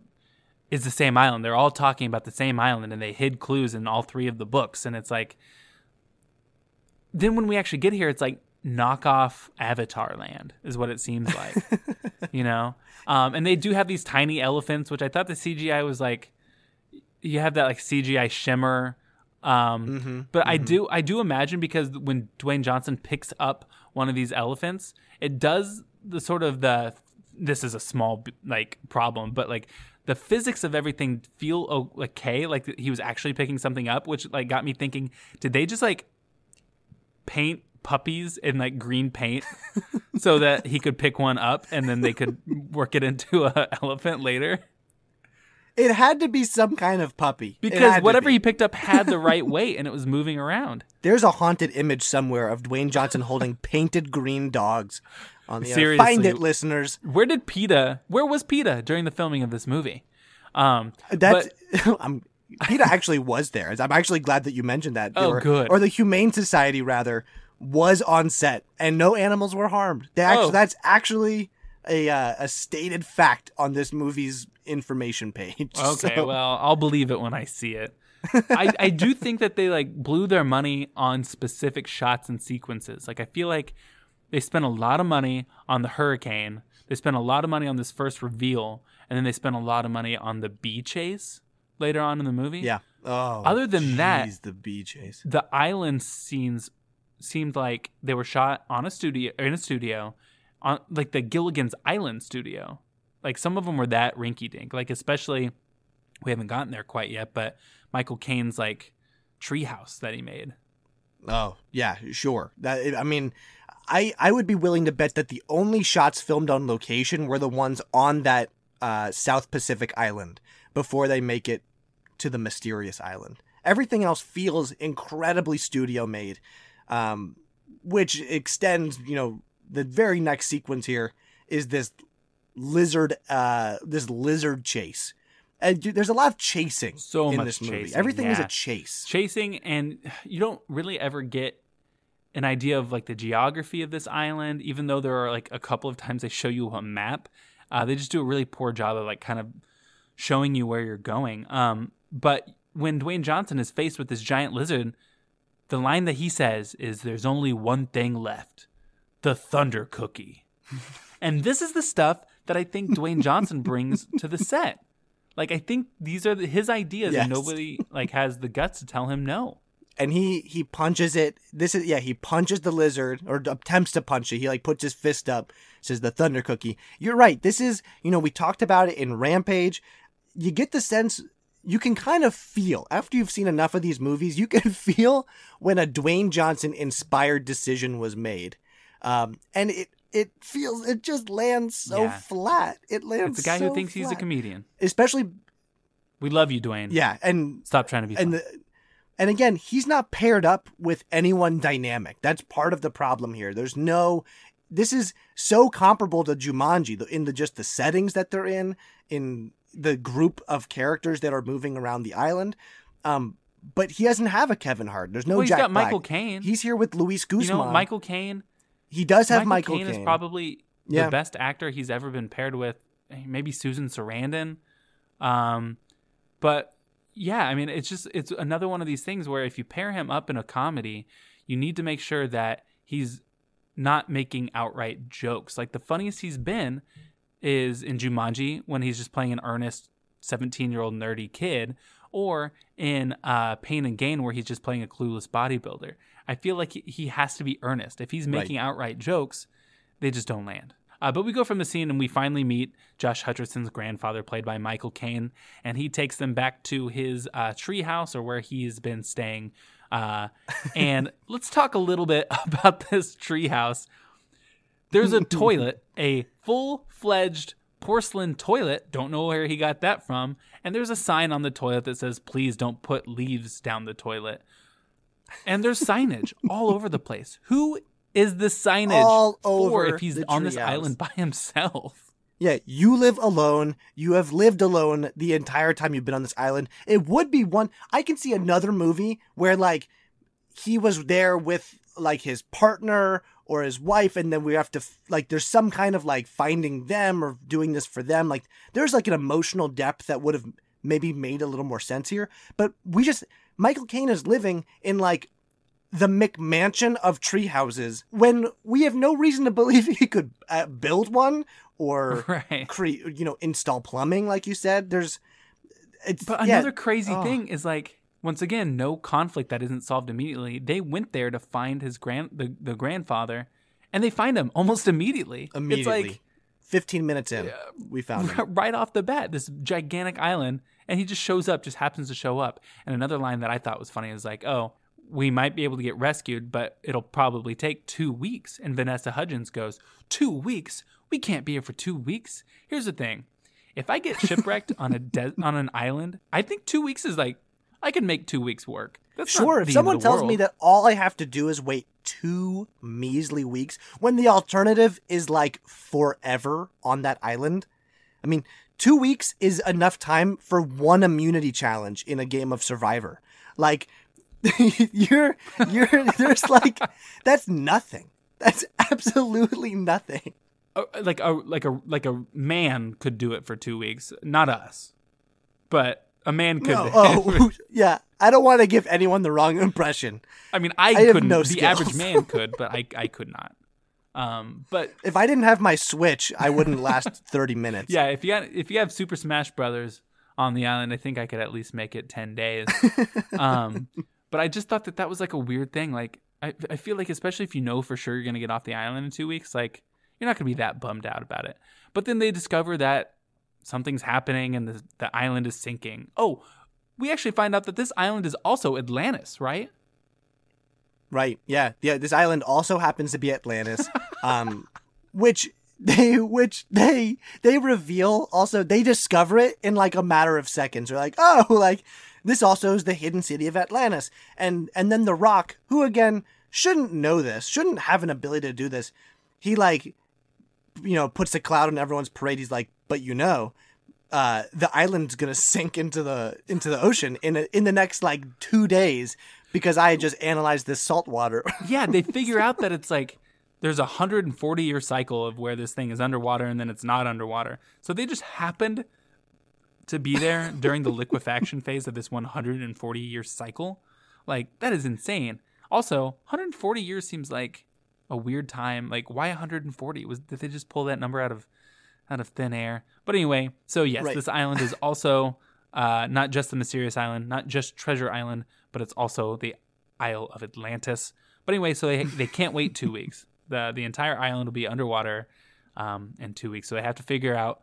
is the same island. They're all talking about the same island, and they hid clues in all three of the books. And it's like, then when we actually get here, it's like knockoff Avatar Land is what it seems like, you know. Um, and they do have these tiny elephants, which I thought the CGI was like, you have that like CGI shimmer. Um, but I do I do imagine because when Dwayne Johnson picks up one of these elephants, it does the sort of the this is a small like problem, but like the physics of everything feel okay, like he was actually picking something up, which like got me thinking, did they just like paint puppies in like green paint so that he could pick one up and then they could work it into a elephant later? it had to be some kind of puppy Because whatever be. he picked up had the right weight and it was moving around. There's a haunted image somewhere of Dwayne Johnson holding painted green dogs on the Seriously. Find it, listeners. Where did PETA? Where was PETA during the filming of this movie? Um, That's but- I'm PETA actually was there. I'm actually glad that you mentioned that. They Oh, were- good. Or the Humane Society rather was on set and no animals were harmed. They actually Oh. that's actually a uh, a stated fact on this movie's information page. okay, So- well, I'll believe it when I see it. I, I do think that they like blew their money on specific shots and sequences. Like I feel like they spent a lot of money on the hurricane. They spent a lot of money on this first reveal, and then they spent a lot of money on the bee chase later on in the movie. yeah. Oh. Other than that- jeez, the chase. the island scenes seemed like they were shot on a studio in a studio on like the Gilligan's Island studio. Like some of them were that rinky dink. Like especially we haven't gotten there quite yet, but Michael Caine's like treehouse that he made. Oh, yeah, sure. That I mean, I I would be willing to bet that the only shots filmed on location were the ones on that uh, South Pacific island before they make it to the mysterious island. Everything else feels incredibly studio made, um, which extends. You know, the very next sequence here is this lizard, uh, this lizard chase. And dude, there's a lot of chasing So in much this movie. chasing, Everything is a chase. Chasing and you don't really ever get an idea of like the geography of this island, even though there are like a couple of times they show you a map. Uh, they just do a really poor job of like kind of showing you where you're going. Um, but when Dwayne Johnson is faced with this giant lizard, the line that he says is, "There's only one thing left: the Thunder Cookie." and this is the stuff that I think Dwayne Johnson brings to the set. Like I think these are the, his ideas, Yes. and nobody like has the guts to tell him no. and he he punches it. This is yeah, he punches the lizard or attempts to punch it. He like puts his fist up, says the thunder cookie. You're right. This is you know we talked about it in Rampage. You get the sense you can kind of feel after you've seen enough of these movies, you can feel when a Dwayne Johnson inspired decision was made, um, and it it feels it just lands so Yeah. flat. It lands. It's a guy so who thinks he's a comedian. especially We love you, Dwayne. yeah, and Stop trying to be. and the, and again, he's not paired up with anyone dynamic. That's part of the problem here. There's no. This is so comparable to Jumanji in the just the settings that they're in, in the group of characters that are moving around the island. Um, but he doesn't have a Kevin Hart. There's no well, he's Jack got Black. Michael Caine. He's here with Luis you Guzman. know, Michael Caine. he does have Michael, Michael, Caine is probably Yeah. the best actor he's ever been paired with. Maybe Susan Sarandon. Um, but yeah, I mean, it's just it's another one of these things where if you pair him up in a comedy, you need to make sure that he's not making outright jokes. Like the funniest he's been is in Jumanji when he's just playing an earnest 17 year old nerdy kid, or in uh, Pain and Gain where he's just playing a clueless bodybuilder. I feel like he- has to be earnest. If he's Right. making outright jokes, they just don't land. Uh, but we go from the scene and we finally meet Josh Hutcherson's grandfather, played by Michael Caine, and he takes them back to his uh, treehouse or where he's been staying. Uh, and let's talk a little bit about this treehouse. There's a toilet, a full fledged porcelain toilet. Don't know where he got that from. And there's a sign on the toilet that says, please don't put leaves down the toilet. And there's signage all over the place. Who is the signage All for if he's on this treehouse. island by himself? Yeah, you live alone. You have lived alone the entire time you've been on this island. It would be one. I can see another movie where like he was there with like his partner or his wife, and then we have to like there's some kind of like finding them or doing this for them. Like there's like an emotional depth that would have maybe made a little more sense here. But we just Michael Caine is living in like the McMansion of tree houses when we have no reason to believe he could uh, build one or Right. create, you know, install plumbing, like you said. There's, it's But yeah, another crazy oh. thing is like once again, no conflict that isn't solved immediately. They went there to find his grand the, the grandfather, and they find him almost immediately. immediately. It's like 15 minutes in, we found him. right off the bat, this gigantic island, and he just shows up, just happens to show up. And another line that I thought was funny is like, "Oh, we might be able to get rescued, but it'll probably take two weeks." And Vanessa Hudgens goes, two weeks? We can't be here for two weeks." Here's the thing: if I get shipwrecked on a de- on an island, I think two weeks is like I can make two weeks work. That's Sure, if someone tells me that all I have to do is wait two measly weeks when the alternative is like forever on that island, I mean, two weeks is enough time for one immunity challenge in a game of Survivor. Like, you're, you're, there's like, that's nothing. That's absolutely nothing. Like a like a like a man could do it for two weeks, not us, but a man could. No, oh, yeah. I don't want to give anyone the wrong impression. I mean, I, I couldn't. no the average man could, but I I could not. Um, but If I didn't have my Switch, I wouldn't last 30 minutes. yeah, if you got if you have Super Smash Brothers on the island, I think I could at least make it ten days. um, but I just thought that that was like a weird thing. Like I I feel like especially if you know for sure you're gonna get off the island in two weeks, like you're not gonna be that bummed out about it. But then they discover that something's happening and the the island is sinking. Oh, we actually find out that this island is also Atlantis, right? Right. Yeah. Yeah. This island also happens to be Atlantis, um, which they which they they reveal also they discover it in like a matter of seconds. They're like, oh, like this also is the hidden city of Atlantis, and and then the Rock, who again shouldn't know this, shouldn't have an ability to do this, he like, you know, puts a cloud on everyone's parade. He's like, but you know. Uh, the island's gonna sink into the into the ocean in a, in the next like two days because I just analyzed this salt water. Yeah, they figure out that it's like there's a 140 year cycle of where this thing is underwater and then it's not underwater. So they just happened to be there during the liquefaction phase of this 140 year cycle. Like that is insane. Also, 140 years seems like a weird time. Like why 140? Was did they just pull that number out of out of thin air? But anyway, so yes, Right. this island is also uh, not just the mysterious island, not just Treasure Island, but it's also the Isle of Atlantis. But anyway, so they they can't wait two weeks. the The entire island will be underwater um, in two weeks, so they have to figure out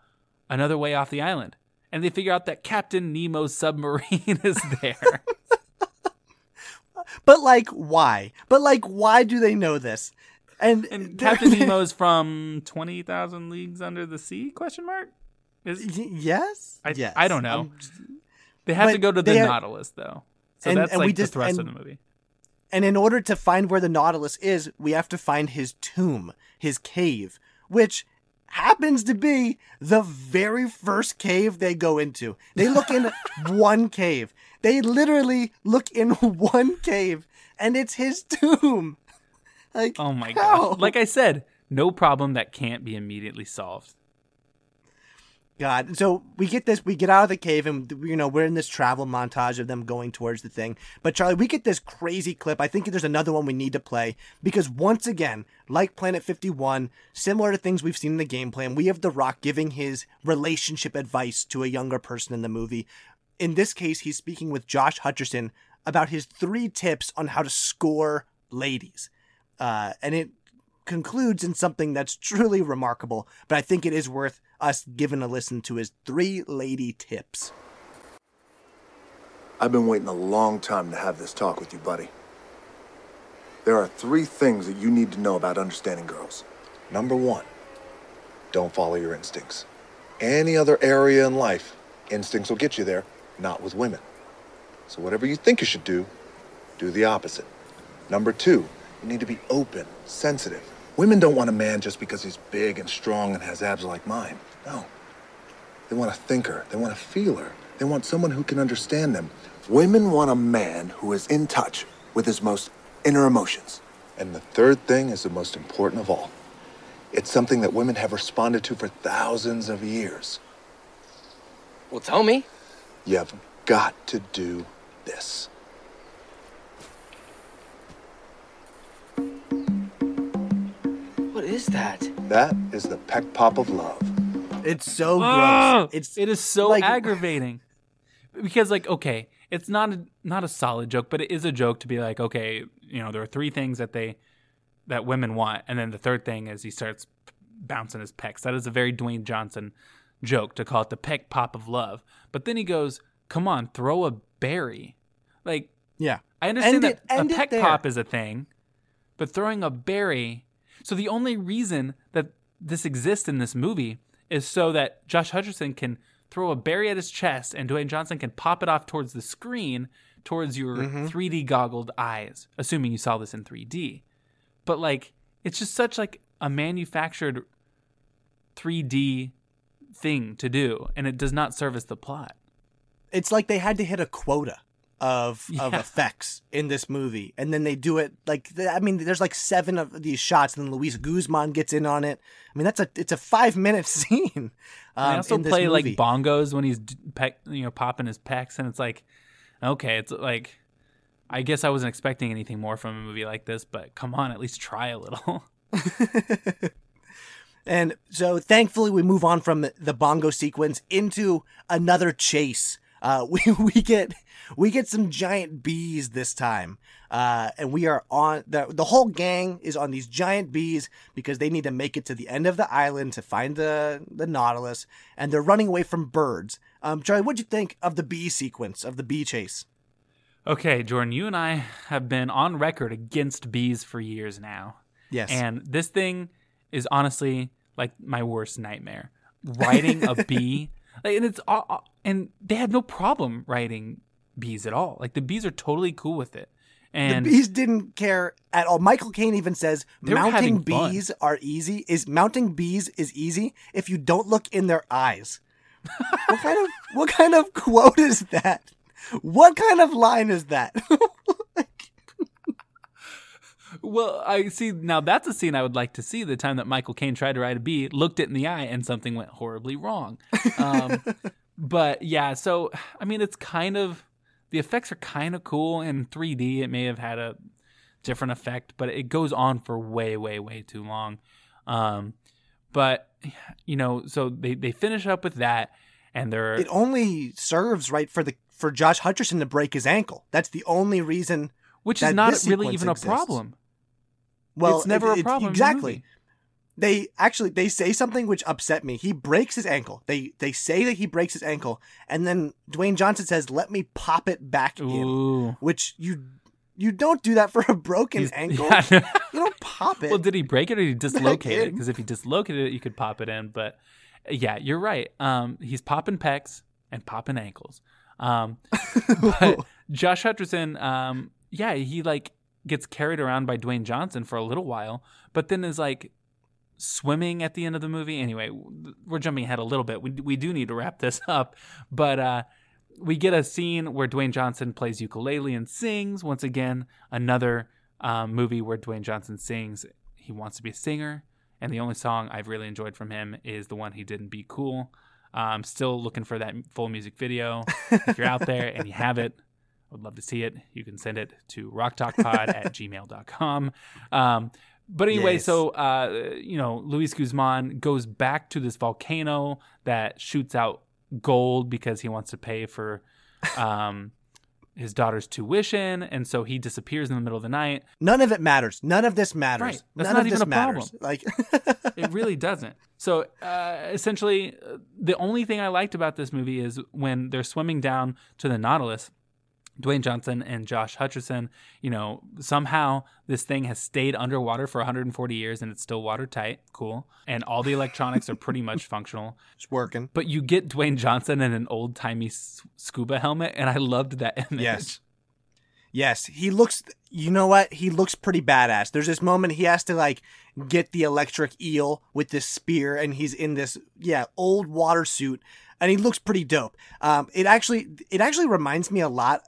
another way off the island. And they figure out that Captain Nemo's submarine is there. But like, why? But like, why do they know this? And, and Captain Nemo's from twenty thousand leagues under the sea? Question mark. Is yes? I, yes. I don't know. Um, they have to go to the they are- Nautilus though, so And- that's and like we the just- thrust and- of the movie. And in order to find where the Nautilus is, we have to find his tomb, his cave, which happens to be the very first cave they go into. They look in one cave. They literally look in one cave, and it's his tomb. Like, Oh my gosh! Like I said, no problem that can't be immediately solved. God. So we get this, we get out of the cave, and you know we're in this travel montage of them going towards the thing. But Charlie, we get this crazy clip. I think there's another one we need to play because once again, like Planet 51, similar to things we've seen in the game plan, we have The Rock giving his relationship advice to a younger person in the movie. In this case, he's speaking with Josh Hutcherson about his three tips on how to score ladies, uh, and it concludes in something that's truly remarkable, but I think it is worth us giving a listen to his three lady tips. I've been waiting a long time to have this talk with you, buddy. There are three things that you need to know about understanding girls. Number one, don't follow your instincts. Any other area in life, instincts will get you there, not with women. So whatever you think you should do, do the opposite. Number two, you need to be open, sensitive. Women don't want a man just because he's big and strong and has abs like mine. No. They want a thinker. They want a feeler. They want someone who can understand them. Women want a man who is in touch with his most inner emotions. And the third thing is the most important of all. It's something that women have responded to for thousands of years. Well, tell me. You've got to do this. Is that? That is the pec pop of love. It's so Ah! gross. It's it is so like- aggravating because like okay it's not a, not a solid joke but it is a joke to be like okay you know there are three things that they that women want and then the third thing is he starts bouncing his pecs that is a very dwayne johnson joke to call it the pec pop of love but then he goes come on throw a berry like yeah. I understand End that it- a pec pop is a thing, but throwing a berry. So the only reason that this exists in this movie is so that Josh Hutcherson can throw a berry at his chest and Dwayne Johnson can pop it off towards the screen, towards your Mm-hmm. 3D goggled eyes, assuming you saw this in 3D. But like, it's just such like a manufactured 3D thing to do, and it does not service the plot. It's like they had to hit a quota of of effects in this movie, and then they do it like I mean, there's like seven of these shots, and then Luis Guzman gets in on it. I mean, that's a it's a five minute scene. Um, they also play like bongos when he's pec, you know, popping his pecs, and it's like, okay, it's like, I guess I wasn't expecting anything more from a movie like this, but come on, at least try a little. And so thankfully we move on from the bongo sequence into another chase. Uh, we, we get, we get some giant bees this time. Uh, and we are on the, the whole gang is on these giant bees because they need to make it to the end of the island to find the, the Nautilus and they're running away from birds. Um, Charlie, what'd you think of the bee sequence of the bee chase? okay, Jordan, you and I have been on record against bees for years now, Yes. and this thing is honestly like my worst nightmare. Riding a bee, like, and it's all, and they had no problem riding bees at all. Like the bees are totally cool with it. And the bees didn't care at all. Michael Caine even says mounting having fun. bees are easy. Is mounting bees is easy if you don't look in their eyes. what kind of what kind of quote is that? What kind of line is that? Well, I see now that's a scene I would like to see. The time that Michael Caine tried to ride a bee, looked it in the eye, and something went horribly wrong. Um, but yeah, so I mean, it's kind of the effects are kind of cool in 3D. It may have had a different effect, but it goes on for way, way, way too long. Um, but you know, so they they finish up with that, and they're it only serves right for the for Josh Hutcherson to break his ankle. That's the only reason which is not really even a problem. Well, it's never it- a problem. the exactly. They actually they say something which upset me. He breaks his ankle. They they say that he breaks his ankle, and then Dwayne Johnson says, "Let me pop it back in," which you you don't do that for a broken He's- ankle. yeah. You don't pop it. well, did he break it or did he dislocate it? Because if he dislocated it, you could pop it in. But yeah, you're right. Um, he's popping pecs and popping ankles. Um, but Josh Hutcherson, um, yeah, he like gets carried around by Dwayne Johnson for a little while, but then is like swimming at the end of the movie. Anyway, we're jumping ahead a little bit. We we do need to wrap this up, but uh, we get a scene where Dwayne Johnson plays ukulele and sings. Once again, another um, movie where Dwayne Johnson sings. He wants to be a singer, and the only song I've really enjoyed from him is the one he did in Be Cool. I'm still looking for that full music video. if you're out there and you have it, I would love to see it. You can send it to rocktalkpod at gmail.com. Um, but anyway, Yes. so, uh, you know, Luis Guzman goes back to this volcano that shoots out gold because he wants to pay for um, his daughter's tuition. And so he disappears in the middle of the night. None of it matters. None of this matters. Right. That's None not of even this a problem. Like It really doesn't. So uh, essentially, uh, the only thing I liked about this movie is when they're swimming down to the Nautilus. Dwayne Johnson and Josh Hutcherson, you know, somehow this thing has stayed underwater for 140 years and it's still watertight. Cool. And all the electronics are pretty much functional. it's working. But you get Dwayne Johnson in an old timey s- scuba helmet, and I loved that image. Yes. Yes, he looks. You know what? He looks pretty badass. There's this moment he has to like get the electric eel with this spear, and he's in this yeah old water suit, and he looks pretty dope. Um, it actually it actually reminds me a lot.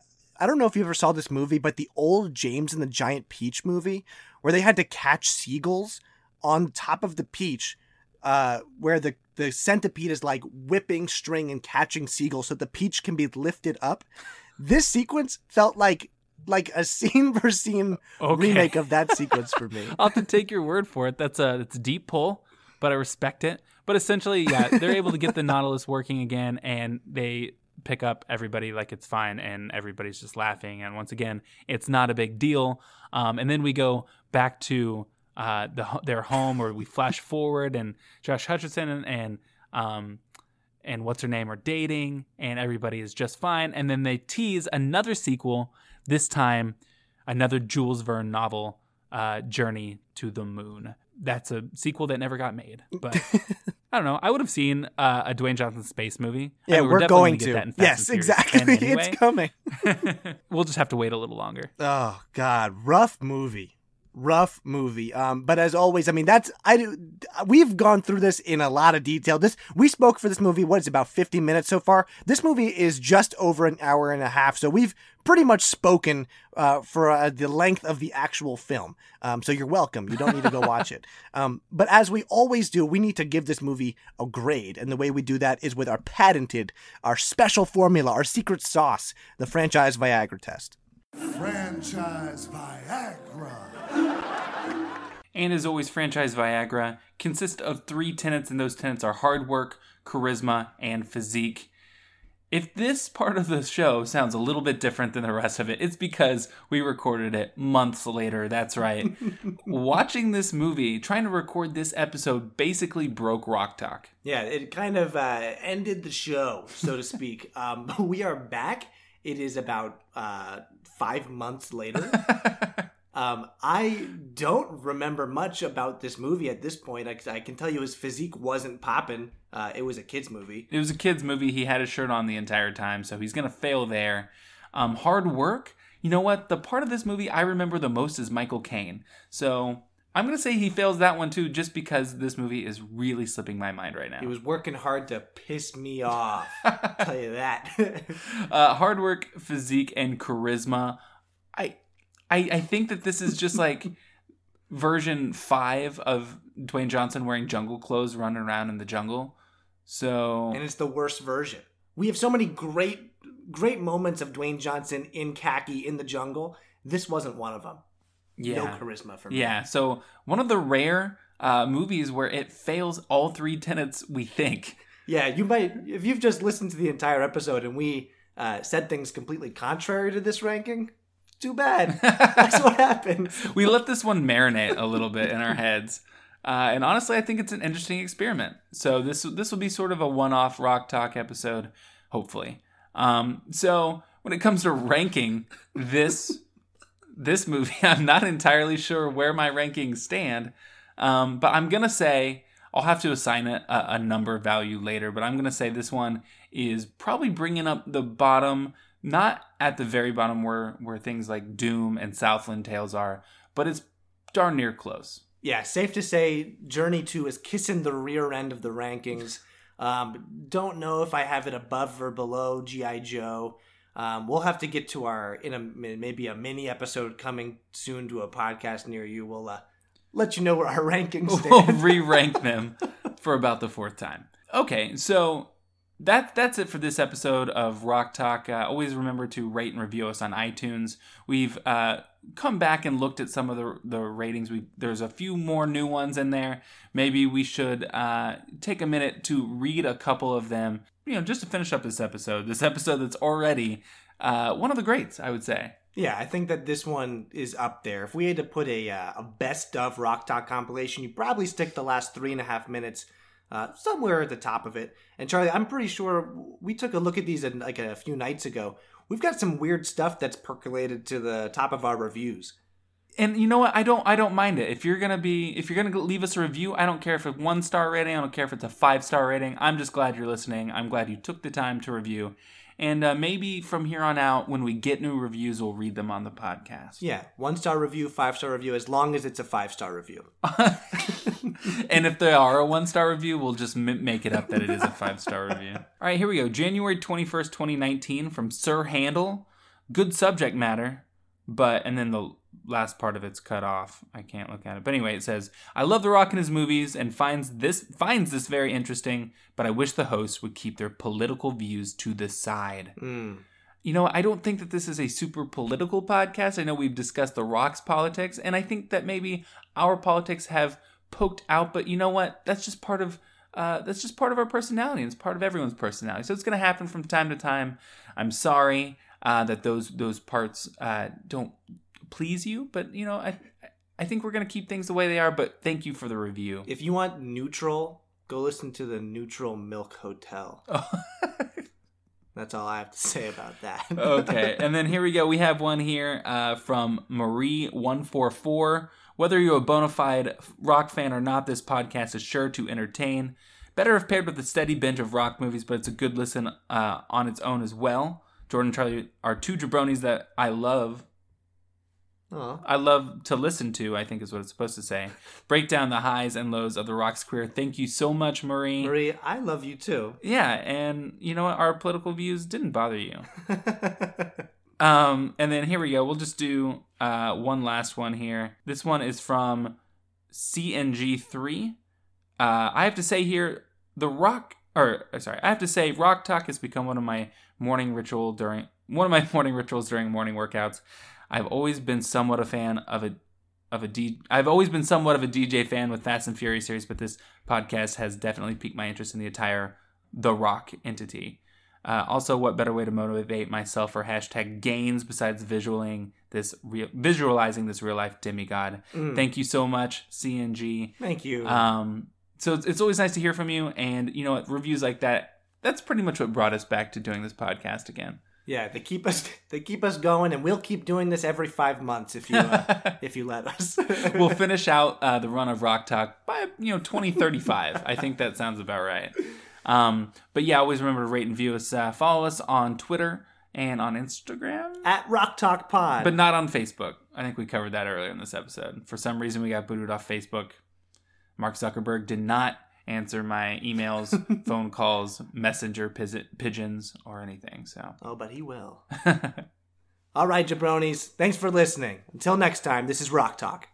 I don't know if you ever saw this movie, but the old James and the Giant Peach movie, where they had to catch seagulls on top of the peach, uh, where the the centipede is like whipping string and catching seagulls, so the peach can be lifted up. This sequence felt like like a scene for scene Okay. remake of that sequence for me. I'll have to take your word for it. That's a it's a deep pull, but I respect it. But essentially, yeah, they're able to get the Nautilus working again, and they pick up everybody like it's fine, and everybody's just laughing. And once again, it's not a big deal. Um, and then we go back to uh, the their home, or we flash forward, and Josh Hutcherson and, and um, and what's her name are dating, and everybody is just fine. And then they tease another sequel. This time, another Jules Verne novel, uh, Journey to the Moon. That's a sequel that never got made, but I don't know. I would have seen uh, a Dwayne Johnson space movie. I Yeah, mean, we're, definitely going gonna that in Fast Yes, exactly. anyway. It's coming. we'll just have to wait a little longer. Oh God, rough movie, rough movie. Um, but as always, I mean that's I do. We've gone through this in a lot of detail. This we spoke for this movie. What is about fifty minutes so far? This movie is just over an hour and a half. So we've pretty much spoken uh, for uh, the length of the actual film. Um, so you're welcome. You don't need to go watch it. Um, but as we always do, we need to give this movie a grade, and the way we do that is with our patented, our special formula, our secret sauce, the franchise Viagra test. Franchise Viagra. And as always, franchise Viagra consists of three tenets, and those tenets are hard work, charisma, and physique. If this part of the show sounds a little bit different than the rest of it, it's because we recorded it months later. That's right. Watching this movie, trying to record this episode, basically broke Rock Talk. Yeah, it kind of uh, ended the show, so to speak. um, but we are back. It is about uh, five months later. Um, I don't remember much about this movie at this point. I, I can tell you his physique wasn't popping. Uh, it was a kids movie. It was a kid's movie. He had his shirt on the entire time, so he's going to fail there. Um, hard work. You know what? The part of this movie I remember the most is Michael Caine. So I'm going to say he fails that one too, just because this movie is really slipping my mind right now. He was working hard to piss me off. I'll tell you that. uh, hard work, physique, and charisma. I, I, I think that this is just like version five of Dwayne Johnson wearing jungle clothes, running around in the jungle. So and it's the worst version. We have so many great, great moments of Dwayne Johnson in khaki in the jungle. This wasn't one of them. yeah, No charisma for me. Yeah, so one of the rare uh, movies where it fails all three tenets we think. Yeah, you might if you've just listened to the entire episode and we uh, said things completely contrary to this ranking. Too bad. That's what happened. we let this one marinate a little bit in our heads. Uh, and honestly, I think it's an interesting experiment. So this this will be sort of a one-off rock talk episode, hopefully. Um, so when it comes to ranking this this movie, I'm not entirely sure where my rankings stand, um, but I'm gonna say I'll have to assign it a, a number value later. But I'm gonna say this one is probably bringing up the bottom, not at the very bottom where where things like Doom and Southland Tales are, but it's darn near close. Yeah, safe to say Journey 2 is kissing the rear end of the rankings. Um, don't know if I have it above or below G.I. Joe. Um, we'll have to get to our, in a maybe a mini episode coming soon to a podcast near you. We'll uh, let you know where our rankings We'll stand. re-rank them for about the fourth time. Okay, so that that's it for this episode of Rock Talk. Uh, always remember to rate and review us on iTunes. We've uh, come back and looked at some of the the ratings. We there's a few more new ones in there. Maybe we should uh, take a minute to read a couple of them. You know, just to finish up this episode. This episode that's already uh, one of the greats, I would say. Yeah, I think that this one is up there. If we had to put a, uh, a best of Rock Talk compilation, you'd probably stick the last three and a half minutes uh, somewhere at the top of it. And Charlie, I'm pretty sure we took a look at these in, like a few nights ago. We've got some weird stuff that's percolated to the top of our reviews. and you know what i don't i don't mind it if you're gonna be if you're gonna leave us a review i don't care if it's one star rating i don't care if it's a five star rating i'm just glad you're listening i'm glad you took the time to review and uh, maybe from here on out when we get new reviews we'll read them on the podcast Yeah, one star review, five star review, as long as it's a five star review. and if they are a one star review we'll just m- make it up that it is a five star review. All right here we go. January 21st 2019 from sir handle good subject matter but and then the last part of it's cut off. I can't look at it. But anyway it says i love the rock in his movies and finds this finds this very interesting but i wish the hosts would keep their political views to the side. Hmm. You know i don't think that this is a super political podcast. I know we've discussed the rock's politics and i think that maybe our politics have poked out but you know what that's just part of uh, that's just part of our personality. It's part of everyone's personality. So it's going to happen from time to time. I'm sorry uh, that those those parts uh, don't please you, but you know I I think we're going to keep things the way they are. But thank you for the review. If you want neutral, go listen to the Neutral Milk Hotel. That's all I have to say about that. okay, and then here we go. We have one here uh, from Marie one four four. Whether you're a bona fide rock fan or not, this podcast is sure to entertain. Better if paired with a steady binge of rock movies, but it's a good listen uh, on its own as well. Jordan and Charlie are two jabronis that I love. Aw. I love to listen to. I think is what it's supposed to say. Break down the highs and lows of the rock's career. Thank you so much, Marie. Marie, I love you too. Yeah, and you know what? Our political views didn't bother you. Um, and then here we go. We'll just do uh, one last one here. This one is from CNG3. Uh, I have to say here, the rock, or uh, sorry, I have to say, rock talk has become one of my morning ritual during one of my morning rituals during morning workouts. I've always been somewhat a fan of a of a D. I've always been somewhat of a DJ fan with Fast and Furious series, but this podcast has definitely piqued my interest in the entire The Rock entity. Uh, also, what better way to motivate myself for hashtag gains besides visualing this real, visualizing this real life demigod? Thank you so much, CNG. Thank you. Um, so it's, it's always nice to hear from you, and you know what, reviews like that. That's pretty much what brought us back to doing this podcast again. yeah, they keep us they keep us going, and we'll keep doing this every five months if you uh, if you let us. we'll finish out uh, the run of Rock Talk by you know 2035. I think that sounds about right. Um, but yeah, always remember to rate and view us. Uh, follow us on Twitter and on Instagram, At Rock Talk Pod. but not on Facebook. I think we covered that earlier in this episode. For some reason, we got booted off Facebook. Mark Zuckerberg did not answer my emails, phone calls, messenger piz- pigeons, or anything. So. oh, but he will. All right, jabronis. Thanks for listening. Until next time, this is Rock Talk.